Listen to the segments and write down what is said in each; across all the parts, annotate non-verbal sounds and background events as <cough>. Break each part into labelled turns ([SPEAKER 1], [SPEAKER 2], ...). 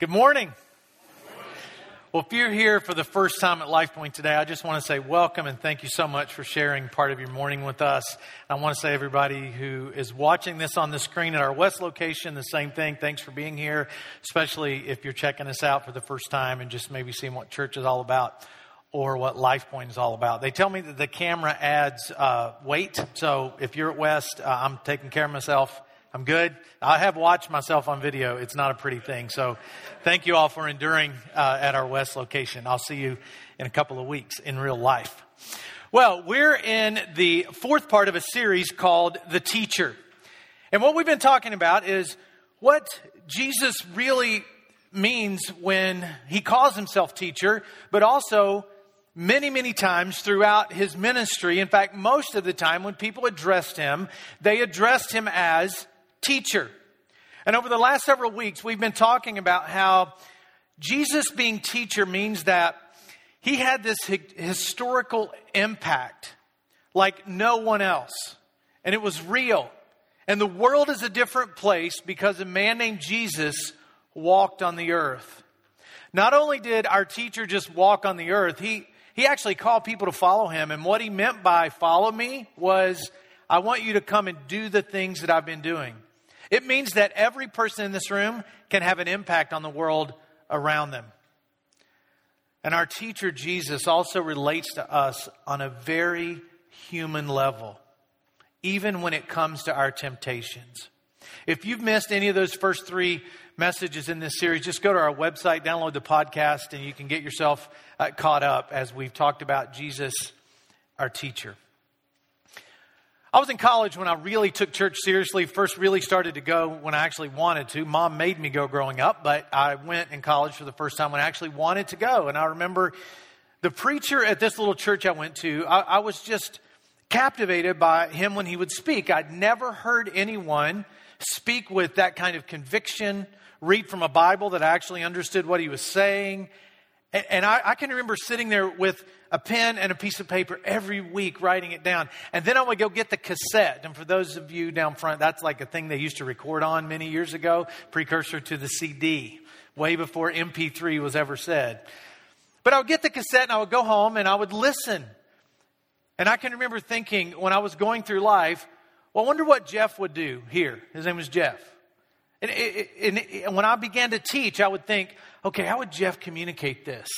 [SPEAKER 1] Good morning. Well, if you're here for the first time at LifePoint today, I just want to say welcome and thank you so much for sharing part of your morning with us. I want to say everybody who is watching this on the screen at our West location, the same thing. Thanks for being here, especially if you're checking us out for the first time and just maybe seeing what church is all about or what LifePoint is all about. They tell me that the camera adds uh, weight, so if you're at West, uh, I'm taking care of myself I'm good. I have watched myself on video. It's not a pretty thing. So thank you all for enduring uh, at our West location. I'll see you in a couple of weeks in real life. Well, we're in the fourth part of a series called The Teacher. And what we've been talking about is what Jesus really means when he calls himself teacher, but also many, many times throughout his ministry. In fact, most of the time when people addressed him, they addressed him as teacher. And over the last several weeks, we've been talking about how Jesus being teacher means that he had this historical impact like no one else. And it was real. And the world is a different place because a man named Jesus walked on the earth. Not only did our teacher just walk on the earth, he, he actually called people to follow him. And what he meant by follow me was, I want you to come and do the things that I've been doing. It means that every person in this room can have an impact on the world around them. And our teacher, Jesus, also relates to us on a very human level, even when it comes to our temptations. If you've missed any of those first three messages in this series, just go to our website, download the podcast, and you can get yourself uh, caught up as we've talked about Jesus, our teacher. I was in college when I really took church seriously. First, really started to go when I actually wanted to. Mom made me go growing up, but I went in college for the first time when I actually wanted to go. And I remember the preacher at this little church I went to, I, I was just captivated by him when he would speak. I'd never heard anyone speak with that kind of conviction, read from a Bible that I actually understood what he was saying. And, and I, I can remember sitting there with a pen and a piece of paper every week writing it down. And then I would go get the cassette. And for those of you down front, that's like a thing they used to record on many years ago, precursor to the CD, way before MP3 was ever said. But I would get the cassette and I would go home and I would listen. And I can remember thinking when I was going through life, well, I wonder what Jeff would do here. His name was Jeff. And, and, and when I began to teach, I would think, okay, how would Jeff communicate this?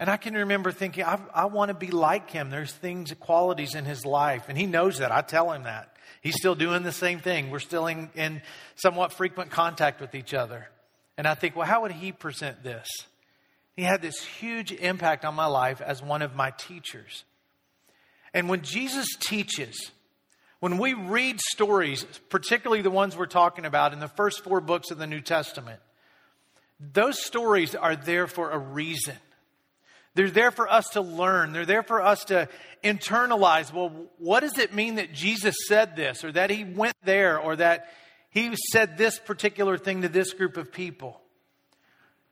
[SPEAKER 1] And I can remember thinking, I, I want to be like him. There's things, qualities in his life. And he knows that. I tell him that. He's still doing the same thing. We're still in, in somewhat frequent contact with each other. And I think, well, how would he present this? He had this huge impact on my life as one of my teachers. And when Jesus teaches, when we read stories, particularly the ones we're talking about in the first four books of the New Testament, those stories are there for a reason. They're there for us to learn. They're there for us to internalize. Well, what does it mean that Jesus said this, or that he went there, or that he said this particular thing to this group of people?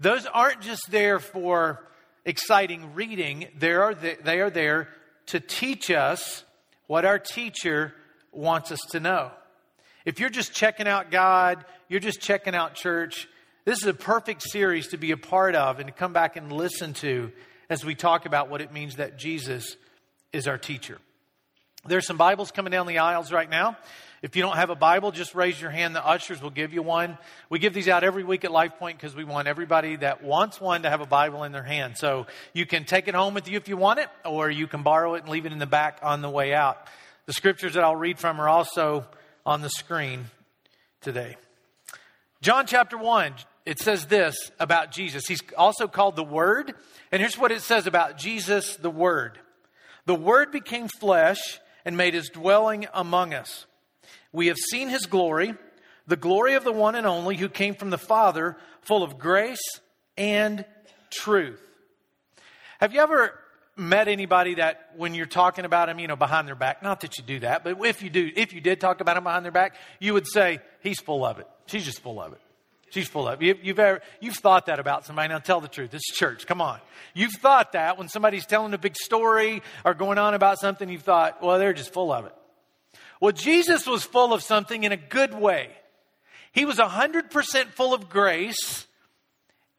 [SPEAKER 1] Those aren't just there for exciting reading, they are, they are there to teach us what our teacher wants us to know. If you're just checking out God, you're just checking out church, this is a perfect series to be a part of and to come back and listen to as we talk about what it means that Jesus is our teacher. There's some Bibles coming down the aisles right now. If you don't have a Bible, just raise your hand. The ushers will give you one. We give these out every week at LifePoint because we want everybody that wants one to have a Bible in their hand. So you can take it home with you if you want it, or you can borrow it and leave it in the back on the way out. The scriptures that I'll read from are also on the screen today. John chapter 1, it says this about Jesus. He's also called the Word. And here's what it says about Jesus, the Word The Word became flesh and made his dwelling among us. We have seen his glory, the glory of the one and only who came from the Father, full of grace and truth. Have you ever met anybody that when you're talking about him, you know, behind their back, not that you do that, but if you do, if you did talk about him behind their back, you would say, he's full of it. She's just full of it. She's full of. You, have ever, you've thought that about somebody. Now tell the truth. This church. Come on. You've thought that when somebody's telling a big story or going on about something, you've thought, well, they're just full of it. Well, Jesus was full of something in a good way. He was 100% full of grace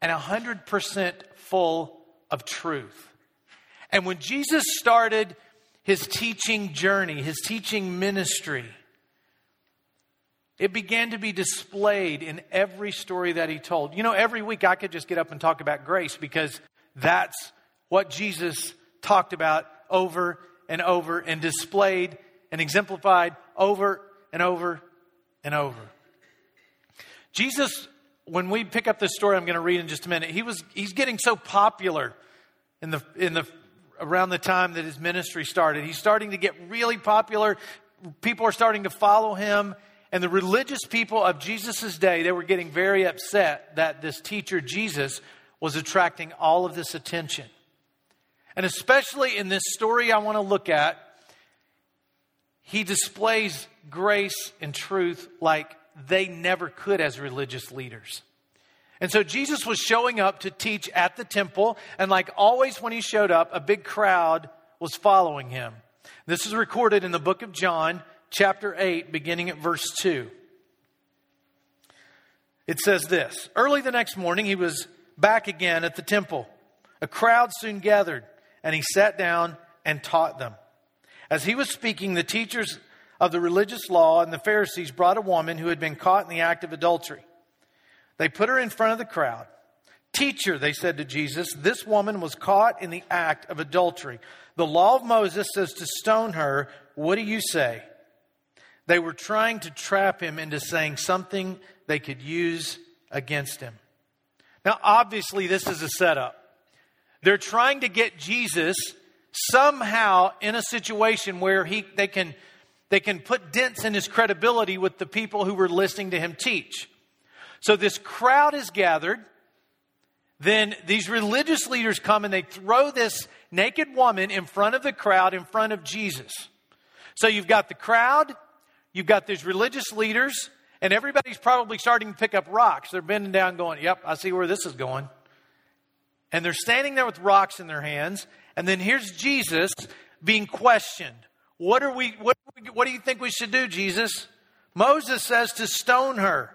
[SPEAKER 1] and 100% full of truth. And when Jesus started his teaching journey, his teaching ministry, it began to be displayed in every story that he told. You know, every week I could just get up and talk about grace because that's what Jesus talked about over and over and displayed and exemplified over and over and over. Jesus, when we pick up this story I'm going to read in just a minute, he was he's getting so popular in the in the around the time that his ministry started. He's starting to get really popular. People are starting to follow him. And the religious people of Jesus' day, they were getting very upset that this teacher, Jesus, was attracting all of this attention. And especially in this story I want to look at, he displays grace and truth like they never could as religious leaders. And so Jesus was showing up to teach at the temple, and like always when he showed up, a big crowd was following him. This is recorded in the book of John, chapter 8, beginning at verse 2. It says this Early the next morning, he was back again at the temple. A crowd soon gathered, and he sat down and taught them. As he was speaking, the teachers of the religious law and the Pharisees brought a woman who had been caught in the act of adultery. They put her in front of the crowd. Teacher, they said to Jesus, this woman was caught in the act of adultery. The law of Moses says to stone her. What do you say? They were trying to trap him into saying something they could use against him. Now, obviously, this is a setup. They're trying to get Jesus somehow in a situation where he, they, can, they can put dents in his credibility with the people who were listening to him teach. So this crowd is gathered. Then these religious leaders come and they throw this naked woman in front of the crowd, in front of Jesus. So you've got the crowd, you've got these religious leaders, and everybody's probably starting to pick up rocks. They're bending down, going, Yep, I see where this is going. And they're standing there with rocks in their hands. And then here's Jesus being questioned. What are we, what, what do you think we should do, Jesus? Moses says to stone her.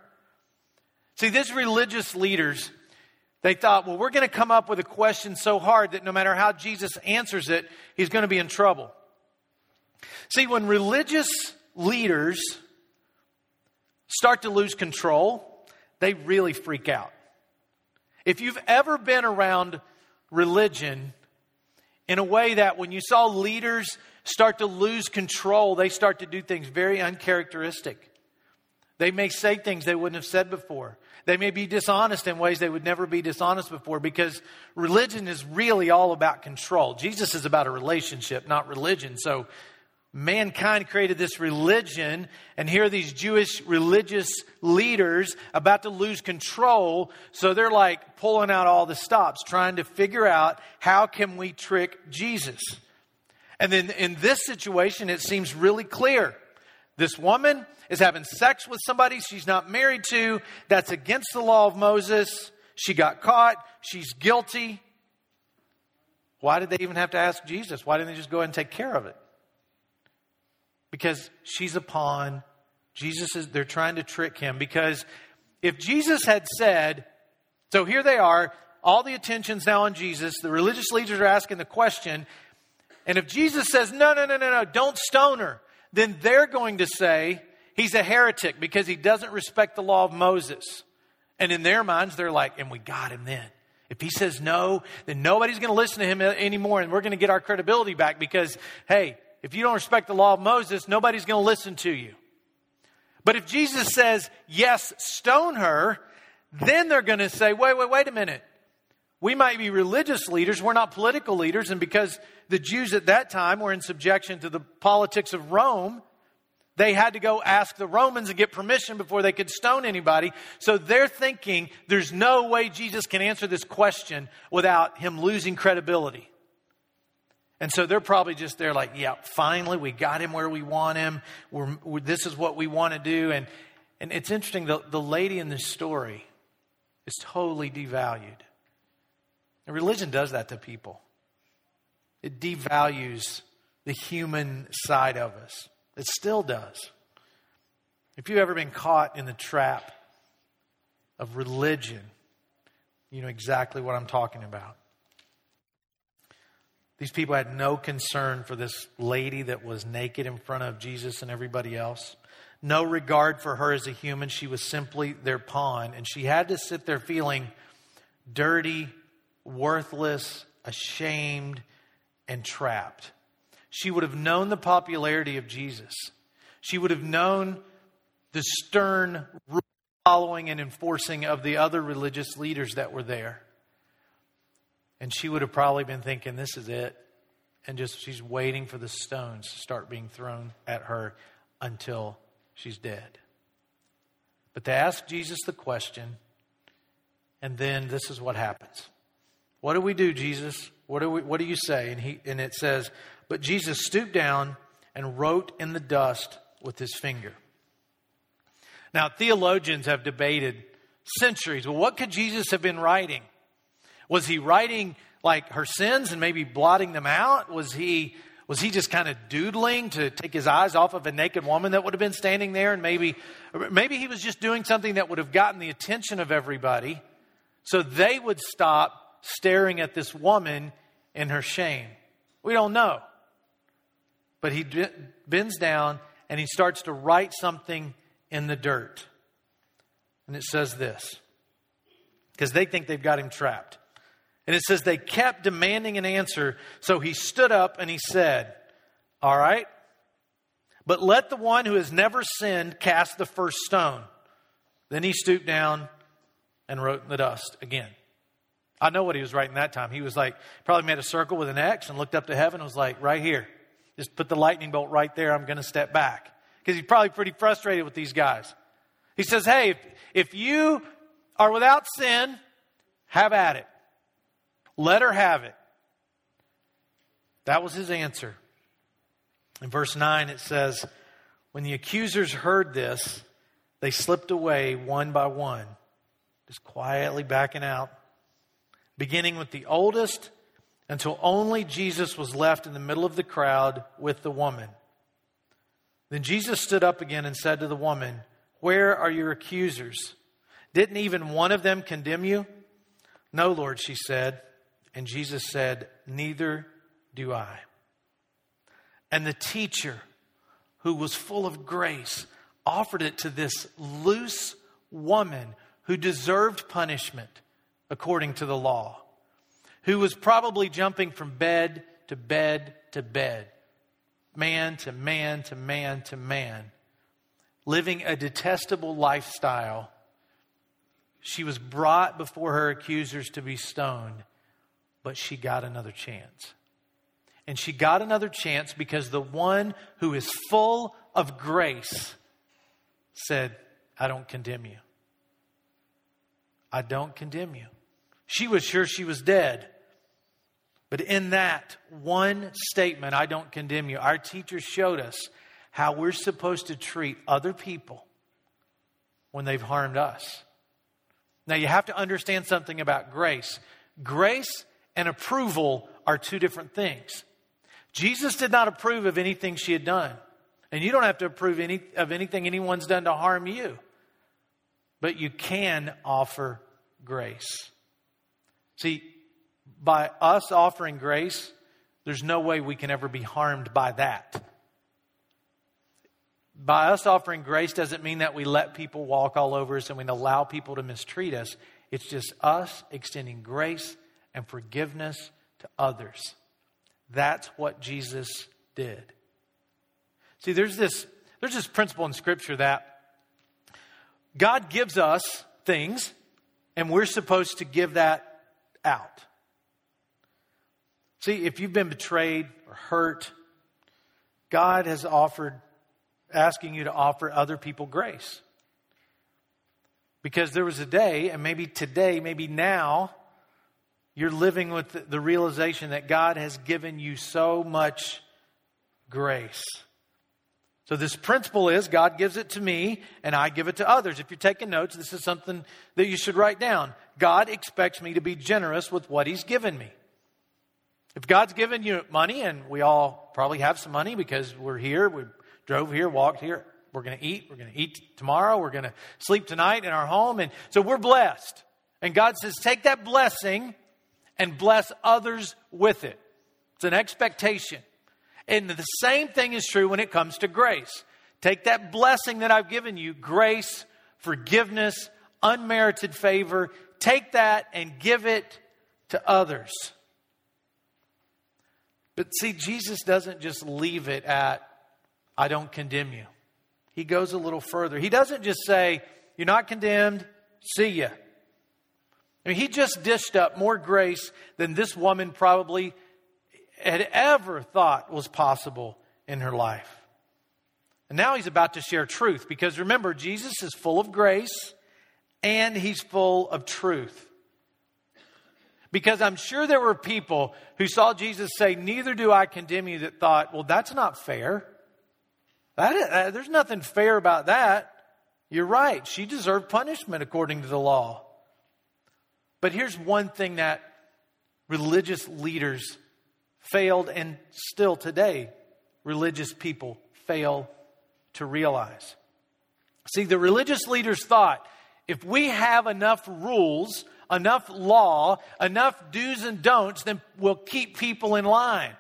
[SPEAKER 1] See, these religious leaders, they thought, well, we're going to come up with a question so hard that no matter how Jesus answers it, he's going to be in trouble. See, when religious leaders start to lose control, they really freak out. If you've ever been around religion in a way that when you saw leaders start to lose control, they start to do things very uncharacteristic. They may say things they wouldn't have said before. They may be dishonest in ways they would never be dishonest before because religion is really all about control. Jesus is about a relationship, not religion. So mankind created this religion, and here are these Jewish religious leaders about to lose control. So they're like pulling out all the stops, trying to figure out how can we trick Jesus. And then in this situation, it seems really clear. This woman is having sex with somebody she's not married to. That's against the law of Moses. She got caught. She's guilty. Why did they even have to ask Jesus? Why didn't they just go ahead and take care of it? Because she's a pawn. Jesus is, they're trying to trick him. Because if Jesus had said, so here they are, all the attention's now on Jesus, the religious leaders are asking the question, and if Jesus says, no, no, no, no, no, don't stone her, then they're going to say he's a heretic because he doesn't respect the law of Moses. And in their minds, they're like, and we got him then. If he says no, then nobody's going to listen to him anymore, and we're going to get our credibility back because, hey, if you don't respect the law of Moses, nobody's going to listen to you. But if Jesus says, yes, stone her, then they're going to say, wait, wait, wait a minute. We might be religious leaders, we're not political leaders, and because the Jews at that time were in subjection to the politics of Rome, they had to go ask the Romans and get permission before they could stone anybody. So they're thinking there's no way Jesus can answer this question without him losing credibility. And so they're probably just there like, yeah, finally we got him where we want him. We're, we're, this is what we want to do. And, and it's interesting, the, the lady in this story is totally devalued. And religion does that to people. It devalues the human side of us. It still does. If you've ever been caught in the trap of religion, you know exactly what I'm talking about. These people had no concern for this lady that was naked in front of Jesus and everybody else. No regard for her as a human. She was simply their pawn. And she had to sit there feeling dirty, worthless, ashamed, and trapped. She would have known the popularity of Jesus. She would have known the stern following and enforcing of the other religious leaders that were there. And she would have probably been thinking, this is it. And just she's waiting for the stones to start being thrown at her until she's dead. But they ask Jesus the question, and then this is what happens. What do we do, Jesus? What do, we, what do you say? And, he, and it says, But Jesus stooped down and wrote in the dust with his finger. Now, theologians have debated centuries. Well, what could Jesus have been writing? Was he writing like her sins and maybe blotting them out? Was he was he just kind of doodling to take his eyes off of a naked woman that would have been standing there and maybe maybe he was just doing something that would have gotten the attention of everybody so they would stop staring at this woman in her shame. We don't know. But he bends down and he starts to write something in the dirt. And it says this because they think they've got him trapped. And it says they kept demanding an answer. So he stood up and he said, All right, but let the one who has never sinned cast the first stone. Then he stooped down and wrote in the dust again. I know what he was writing that time. He was like, probably made a circle with an X and looked up to heaven and was like, right here. Just put the lightning bolt right there. I'm going to step back because he's probably pretty frustrated with these guys. He says, Hey, if, if you are without sin, have at it. Let her have it. That was his answer. In verse 9, it says, When the accusers heard this, they slipped away one by one, just quietly backing out, beginning with the oldest until only Jesus was left in the middle of the crowd with the woman. Then Jesus stood up again and said to the woman, Where are your accusers? Didn't even one of them condemn you? No, Lord, she said. And Jesus said, Neither do I. And the teacher, who was full of grace, offered it to this loose woman who deserved punishment according to the law, who was probably jumping from bed to bed to bed, man to man to man to man, living a detestable lifestyle, she was brought before her accusers to be stoned, but she got another chance. And she got another chance because the one who is full of grace said, I don't condemn you. I don't condemn you. She was sure she was dead. But in that one statement, I don't condemn you, our teachers showed us how we're supposed to treat other people when they've harmed us. Now, you have to understand something about grace. Grace and approval are two different things. Jesus did not approve of anything she had done. And you don't have to approve any, of anything anyone's done to harm you. But you can offer grace. See, by us offering grace, there's no way we can ever be harmed by that. By us offering grace doesn't mean that we let people walk all over us and we allow people to mistreat us. It's just us extending grace and forgiveness to others. That's what Jesus did. See, there's this, there's this principle in Scripture that God gives us things, and we're supposed to give that out. See, if you've been betrayed or hurt, God has offered, asking you to offer other people grace. Because there was a day, and maybe today, maybe now, you're living with the realization that God has given you so much grace. So, this principle is God gives it to me and I give it to others. If you're taking notes, this is something that you should write down. God expects me to be generous with what He's given me. If God's given you money, and we all probably have some money because we're here, we drove here, walked here, we're going to eat, we're going to eat tomorrow, we're going to sleep tonight in our home, and so we're blessed. And God says, take that blessing and bless others with it. It's an expectation. And the same thing is true when it comes to grace. Take that blessing that I've given you grace, forgiveness, unmerited favor take that and give it to others. But see, Jesus doesn't just leave it at, I don't condemn you. He goes a little further. He doesn't just say, You're not condemned, see ya. I mean, he just dished up more grace than this woman probably had ever thought was possible in her life. And now he's about to share truth because remember, Jesus is full of grace and he's full of truth. Because I'm sure there were people who saw Jesus say, Neither do I condemn you, that thought, Well, that's not fair. That is, uh, there's nothing fair about that. You're right. She deserved punishment according to the law. But here's one thing that religious leaders failed, and still today, religious people fail to realize. See, the religious leaders thought if we have enough rules, enough law, enough do's and don'ts, then we'll keep people in line.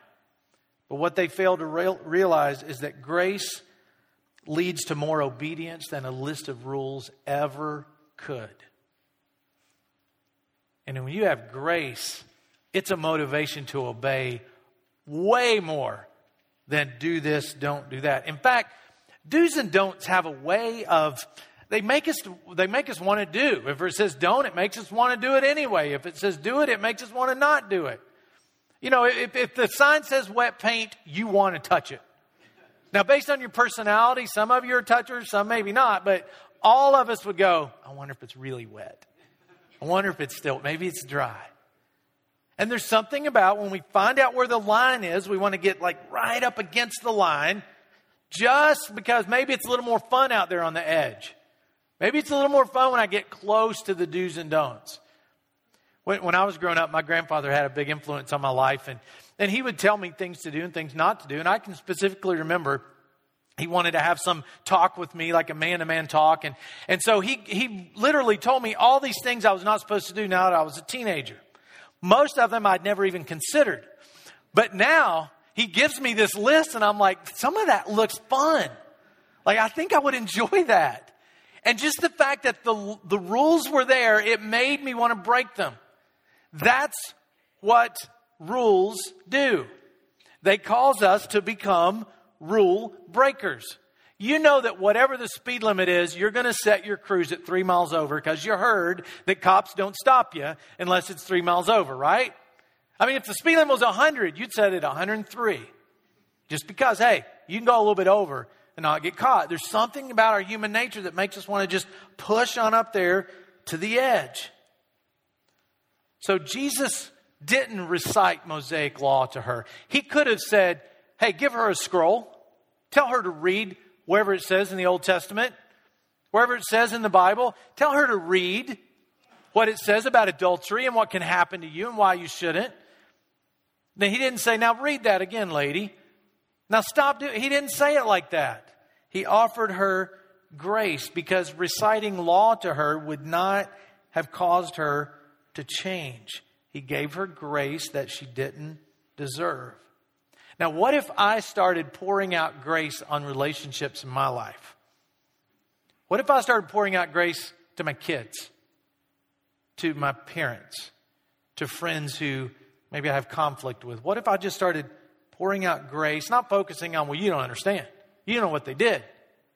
[SPEAKER 1] But what they fail to realize is that grace leads to more obedience than a list of rules ever could. And when you have grace, it's a motivation to obey way more than do this, don't do that. In fact, do's and don'ts have a way of they make us they make us want to do. If it says don't, it makes us want to do it anyway. If it says do it, it makes us want to not do it. You know, if, if the sign says wet paint, you want to touch it. Now, based on your personality, some of you are touchers, some maybe not, but all of us would go, I wonder if it's really wet. I wonder if it's still, maybe it's dry. And there's something about when we find out where the line is, we want to get like right up against the line just because maybe it's a little more fun out there on the edge. Maybe it's a little more fun when I get close to the do's and don'ts. When, when I was growing up, my grandfather had a big influence on my life, and, and he would tell me things to do and things not to do. And I can specifically remember he wanted to have some talk with me, like a man to man talk. And, and so he, he literally told me all these things I was not supposed to do now that I was a teenager. Most of them I'd never even considered. But now he gives me this list, and I'm like, some of that looks fun. Like, I think I would enjoy <laughs> that. And just the fact that the, the rules were there, it made me want to break them. That's what rules do. They cause us to become rule breakers. You know that whatever the speed limit is, you're going to set your cruise at three miles over because you heard that cops don't stop you unless it's three miles over, right? I mean, if the speed limit was 100, you'd set it 103. Just because, hey, you can go a little bit over and not get caught. There's something about our human nature that makes us want to just push on up there to the edge. So Jesus didn't recite Mosaic law to her. He could have said, Hey, give her a scroll. Tell her to read wherever it says in the Old Testament, wherever it says in the Bible. Tell her to read what it says about adultery and what can happen to you and why you shouldn't. Then he didn't say, Now read that again, lady. Now stop doing He didn't say it like that. He offered her grace because reciting law to her would not have caused her to change. He gave her grace that she didn't deserve. Now, what if I started pouring out grace on relationships in my life? What if I started pouring out grace to my kids, to my parents, to friends who maybe I have conflict with? What if I just started pouring out grace, not focusing on, well, you don't understand. You know what they did.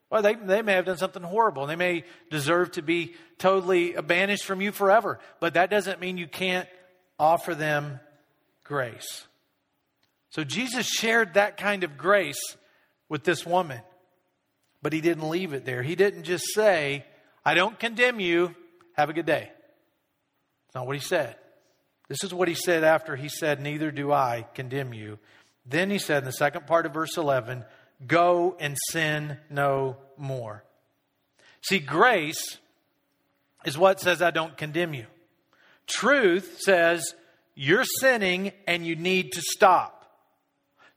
[SPEAKER 1] Well, they, they may have done something horrible. They may deserve to be totally banished from you forever. But that doesn't mean you can't offer them grace. So Jesus shared that kind of grace with this woman. But he didn't leave it there. He didn't just say, I don't condemn you. Have a good day. That's not what he said. This is what he said after he said, Neither do I condemn you. Then he said in the second part of verse 11, Go and sin no more. See, grace is what says, I don't condemn you. Truth says, you're sinning and you need to stop.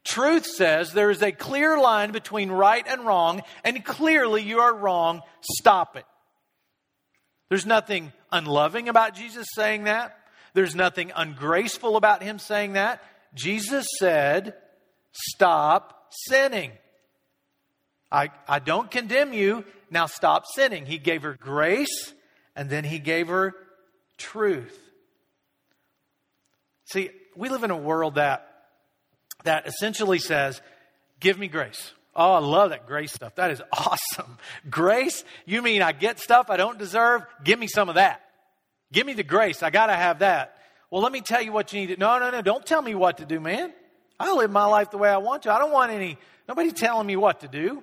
[SPEAKER 1] Truth says there is a clear line between right and wrong, and clearly you are wrong. Stop it. There's nothing unloving about Jesus saying that. There's nothing ungraceful about him saying that. Jesus said, Stop sinning. I, I don't condemn you. Now stop sinning. He gave her grace and then he gave her truth. See, we live in a world that, that essentially says, Give me grace. Oh, I love that grace stuff. That is <laughs> awesome. Grace? You mean I get stuff I don't deserve? Give me some of that. Give me the grace. I got to have that. Well, let me tell you what you need to. No, no, no. Don't tell me what to do, man. I live my life the way I want to. I don't want any, nobody telling me what to do.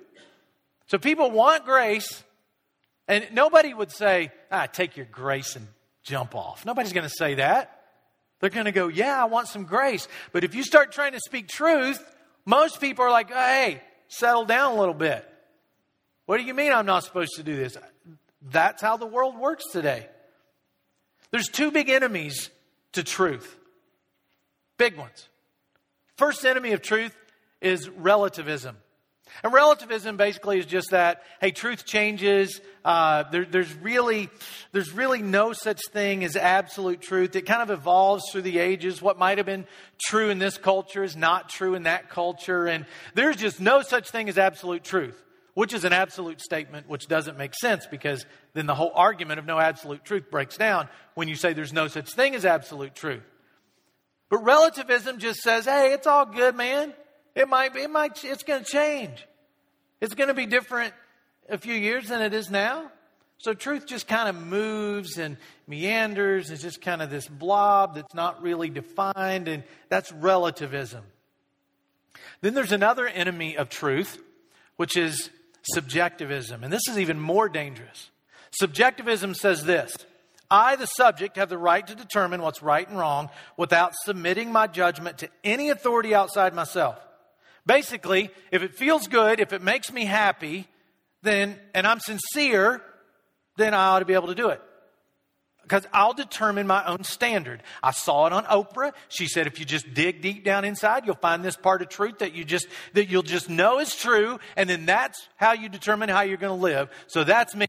[SPEAKER 1] So people want grace, and nobody would say, ah, take your grace and jump off. Nobody's going to say that. They're going to go, yeah, I want some grace. But if you start trying to speak truth, most people are like, hey, settle down a little bit. What do you mean I'm not supposed to do this? That's how the world works today. There's two big enemies to truth. Big ones. First enemy of truth is relativism. And relativism basically is just that, hey, truth changes. Uh, there, there's, really, there's really no such thing as absolute truth. It kind of evolves through the ages. What might have been true in this culture is not true in that culture. And there's just no such thing as absolute truth, which is an absolute statement, which doesn't make sense because then the whole argument of no absolute truth breaks down when you say there's no such thing as absolute truth. But relativism just says, hey, it's all good, man. It might be, it might, it's going to change. It's going to be different a few years than it is now. So truth just kind of moves and meanders. It's just kind of this blob that's not really defined, and that's relativism. Then there's another enemy of truth, which is subjectivism. And this is even more dangerous. Subjectivism says this I, the subject, have the right to determine what's right and wrong without submitting my judgment to any authority outside myself. Basically, if it feels good, if it makes me happy, then, and I'm sincere, then I ought to be able to do it. Because I'll determine my own standard. I saw it on Oprah. She said if you just dig deep down inside, you'll find this part of truth that you just, that you'll just know is true, and then that's how you determine how you're going to live. So that's me.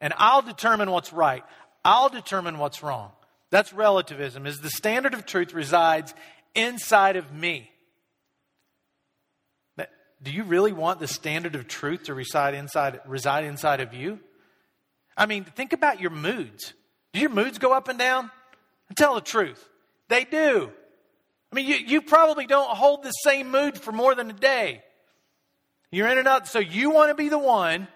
[SPEAKER 1] And I'll determine what's right. I'll determine what's wrong. That's relativism, is the standard of truth resides inside of me. Do you really want the standard of truth to reside inside, reside inside of you? I mean, think about your moods. Do your moods go up and down? And Tell the truth. They do. I mean, you, you probably don't hold the same mood for more than a day. You're in and out. So you want to be the one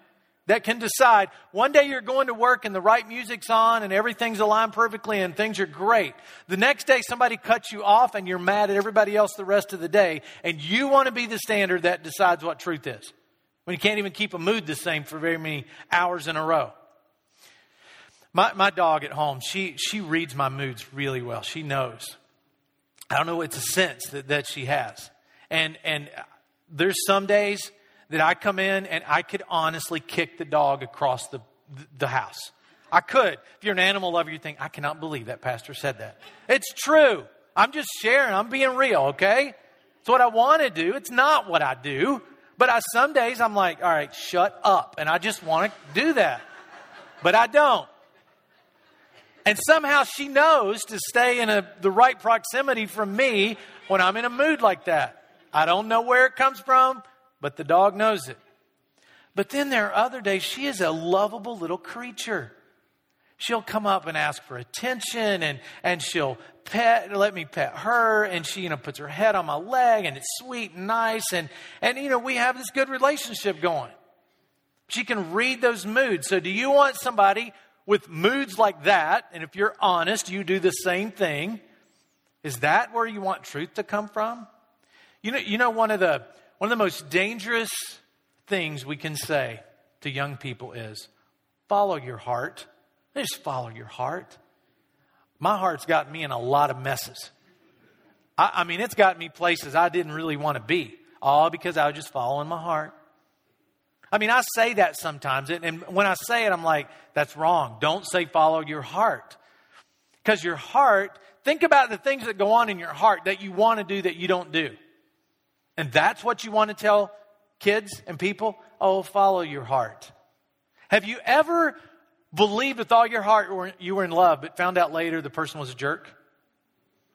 [SPEAKER 1] that can decide one day you're going to work and the right music's on and everything's aligned perfectly and things are great. The next day somebody cuts you off and you're mad at everybody else the rest of the day and you want to be the standard that decides what truth is. When you can't even keep a mood the same for very many hours in a row. My, my dog at home, she, she reads my moods really well. She knows. I don't know, it's a sense that, that she has. And, and there's some days that I come in and I could honestly kick the dog across the, the house. I could. If you're an animal lover, you think, I cannot believe that pastor said that. It's true. I'm just sharing. I'm being real, okay? It's what I want to do. It's not what I do. But I, some days I'm like, all right, shut up. And I just want to do that. But I don't. And somehow she knows to stay in a, the right proximity from me when I'm in a mood like that. I don't know where it comes from but the dog knows it. But then there are other days she is a lovable little creature. She'll come up and ask for attention and, and she'll pet, let me pet her and she, you know, puts her head on my leg and it's sweet and nice and, and, you know, we have this good relationship going. She can read those moods. So do you want somebody with moods like that? And if you're honest, you do the same thing. Is that where you want truth to come from? You know, you know, one of the, one of the most dangerous things we can say to young people is follow your heart. Just follow your heart. My heart's gotten me in a lot of messes. I, I mean, it's gotten me places I didn't really want to be, all because I was just following my heart. I mean, I say that sometimes, and when I say it, I'm like, that's wrong. Don't say follow your heart. Because your heart, think about the things that go on in your heart that you want to do that you don't do. And that's what you want to tell kids and people? Oh, follow your heart. Have you ever believed with all your heart you were in love, but found out later the person was a jerk?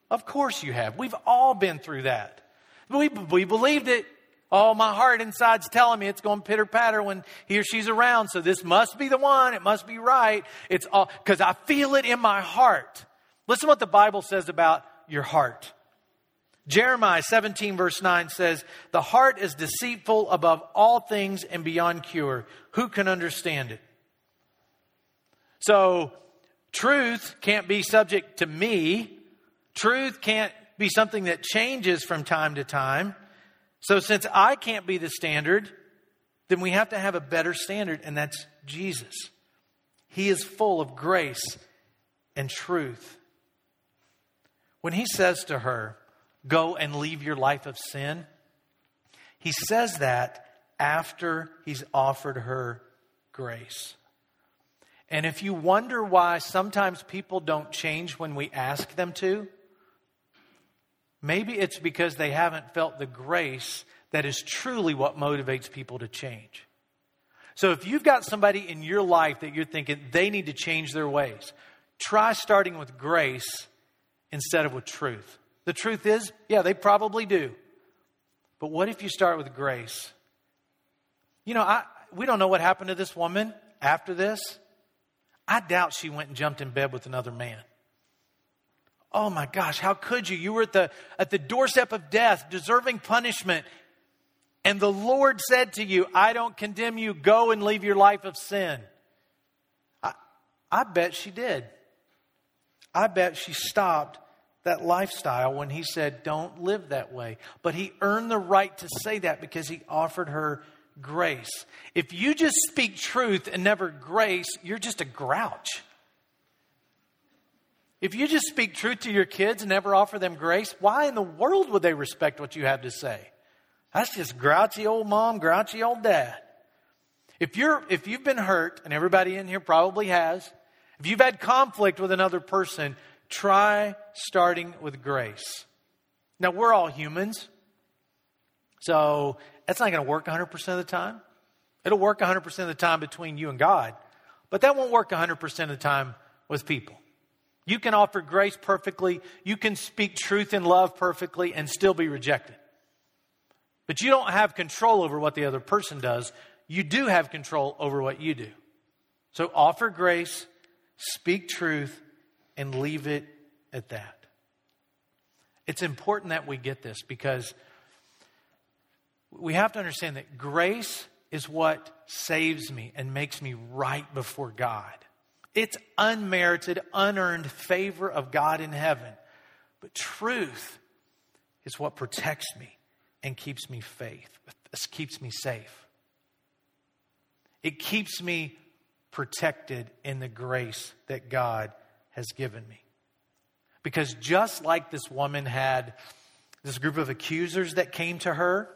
[SPEAKER 1] Of course you have. We've all been through that. We, we believed it. Oh, my heart inside's telling me it's going pitter patter when he or she's around. So this must be the one. It must be right. It's all because I feel it in my heart. Listen what the Bible says about your heart. Jeremiah 17 verse 9 says, the heart is deceitful above all things and beyond cure. Who can understand it? So truth can't be subject to me. Truth can't be something that changes from time to time. So, since I can't be the standard, then we have to have a better standard, and that's Jesus. He is full of grace and truth. When he says to her, Go and leave your life of sin, he says that after he's offered her grace. And if you wonder why sometimes people don't change when we ask them to, Maybe it's because they haven't felt the grace that is truly what motivates people to change. So if you've got somebody in your life that you're thinking they need to change their ways, try starting with grace instead of with truth. The truth is, yeah, they probably do. But what if you start with grace? You know, I, we don't know what happened to this woman after this. I doubt she went and jumped in bed with another man. Oh my gosh, how could you? You were at the, at the doorstep of death, deserving punishment. And the Lord said to you, I don't condemn you. Go and leave your life of sin. I, I bet she did. I bet she stopped that lifestyle when he said, Don't live that way. But he earned the right to say that because he offered her grace. If you just speak truth and never grace, you're just a grouch. If you just speak truth to your kids and never offer them grace, why in the world would they respect what you have to say? That's just grouchy old mom, grouchy old dad. If you're if you've been hurt, and everybody in here probably has, if you've had conflict with another person, try starting with grace. Now we're all humans. So that's not going to work 100% of the time. It'll work 100% of the time between you and God, but that won't work 100% of the time with people. You can offer grace perfectly, you can speak truth in love perfectly, and still be rejected. But you don't have control over what the other person does. You do have control over what you do. So offer grace, speak truth, and leave it at that. It's important that we get this because we have to understand that grace is what saves me and makes me right before God. It's unmerited, unearned favor of God in heaven. But truth is what protects me and keeps me faith, keeps me safe. It keeps me protected in the grace that God has given me. Because just like this woman had this group of accusers that came to her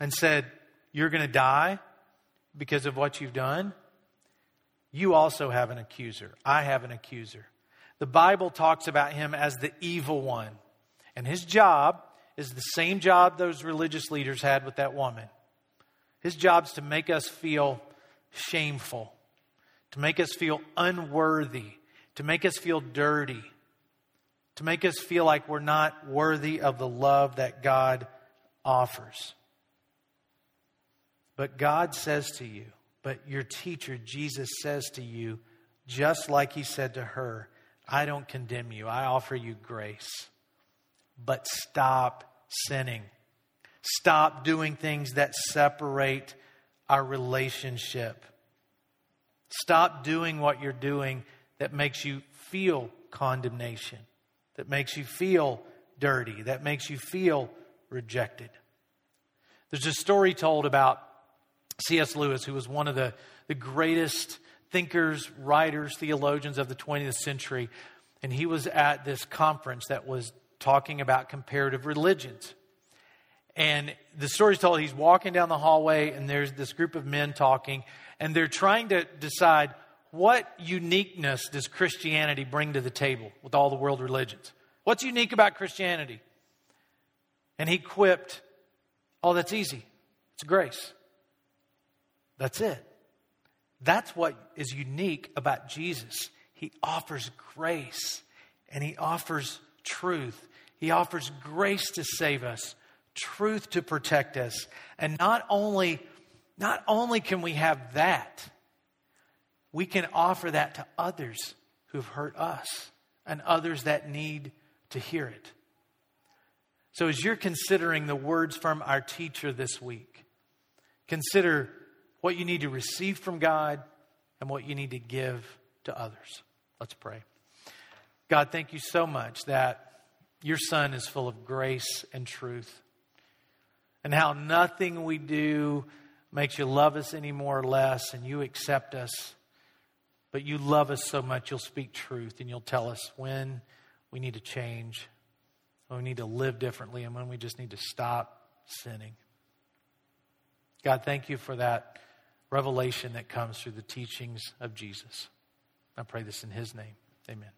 [SPEAKER 1] and said, You're going to die because of what you've done you also have an accuser. I have an accuser. The Bible talks about him as the evil one. And his job is the same job those religious leaders had with that woman. His job is to make us feel shameful, to make us feel unworthy, to make us feel dirty, to make us feel like we're not worthy of the love that God offers. But God says to you, but your teacher, Jesus, says to you, just like he said to her, I don't condemn you, I offer you grace. But stop sinning. Stop doing things that separate our relationship. Stop doing what you're doing that makes you feel condemnation, that makes you feel dirty, that makes you feel rejected. There's a story told about C.S. Lewis, who was one of the, the greatest thinkers, writers, theologians of the 20th century, and he was at this conference that was talking about comparative religions. And the story's told he's walking down the hallway, and there's this group of men talking, and they're trying to decide what uniqueness does Christianity bring to the table with all the world religions? What's unique about Christianity? And he quipped, Oh, that's easy. It's grace. That's it. That's what is unique about Jesus. He offers grace and he offers truth. He offers grace to save us, truth to protect us. And not only, not only can we have that, we can offer that to others who've hurt us and others that need to hear it. So, as you're considering the words from our teacher this week, consider what you need to receive from God and what you need to give to others. Let's pray. God, thank you so much that your Son is full of grace and truth, and how nothing we do makes you love us any more or less, and you accept us. But you love us so much, you'll speak truth and you'll tell us when we need to change when we need to live differently, and when we just need to stop sinning. God, thank you for that revelation that comes through the teachings of Jesus. I pray this in his name. Amen.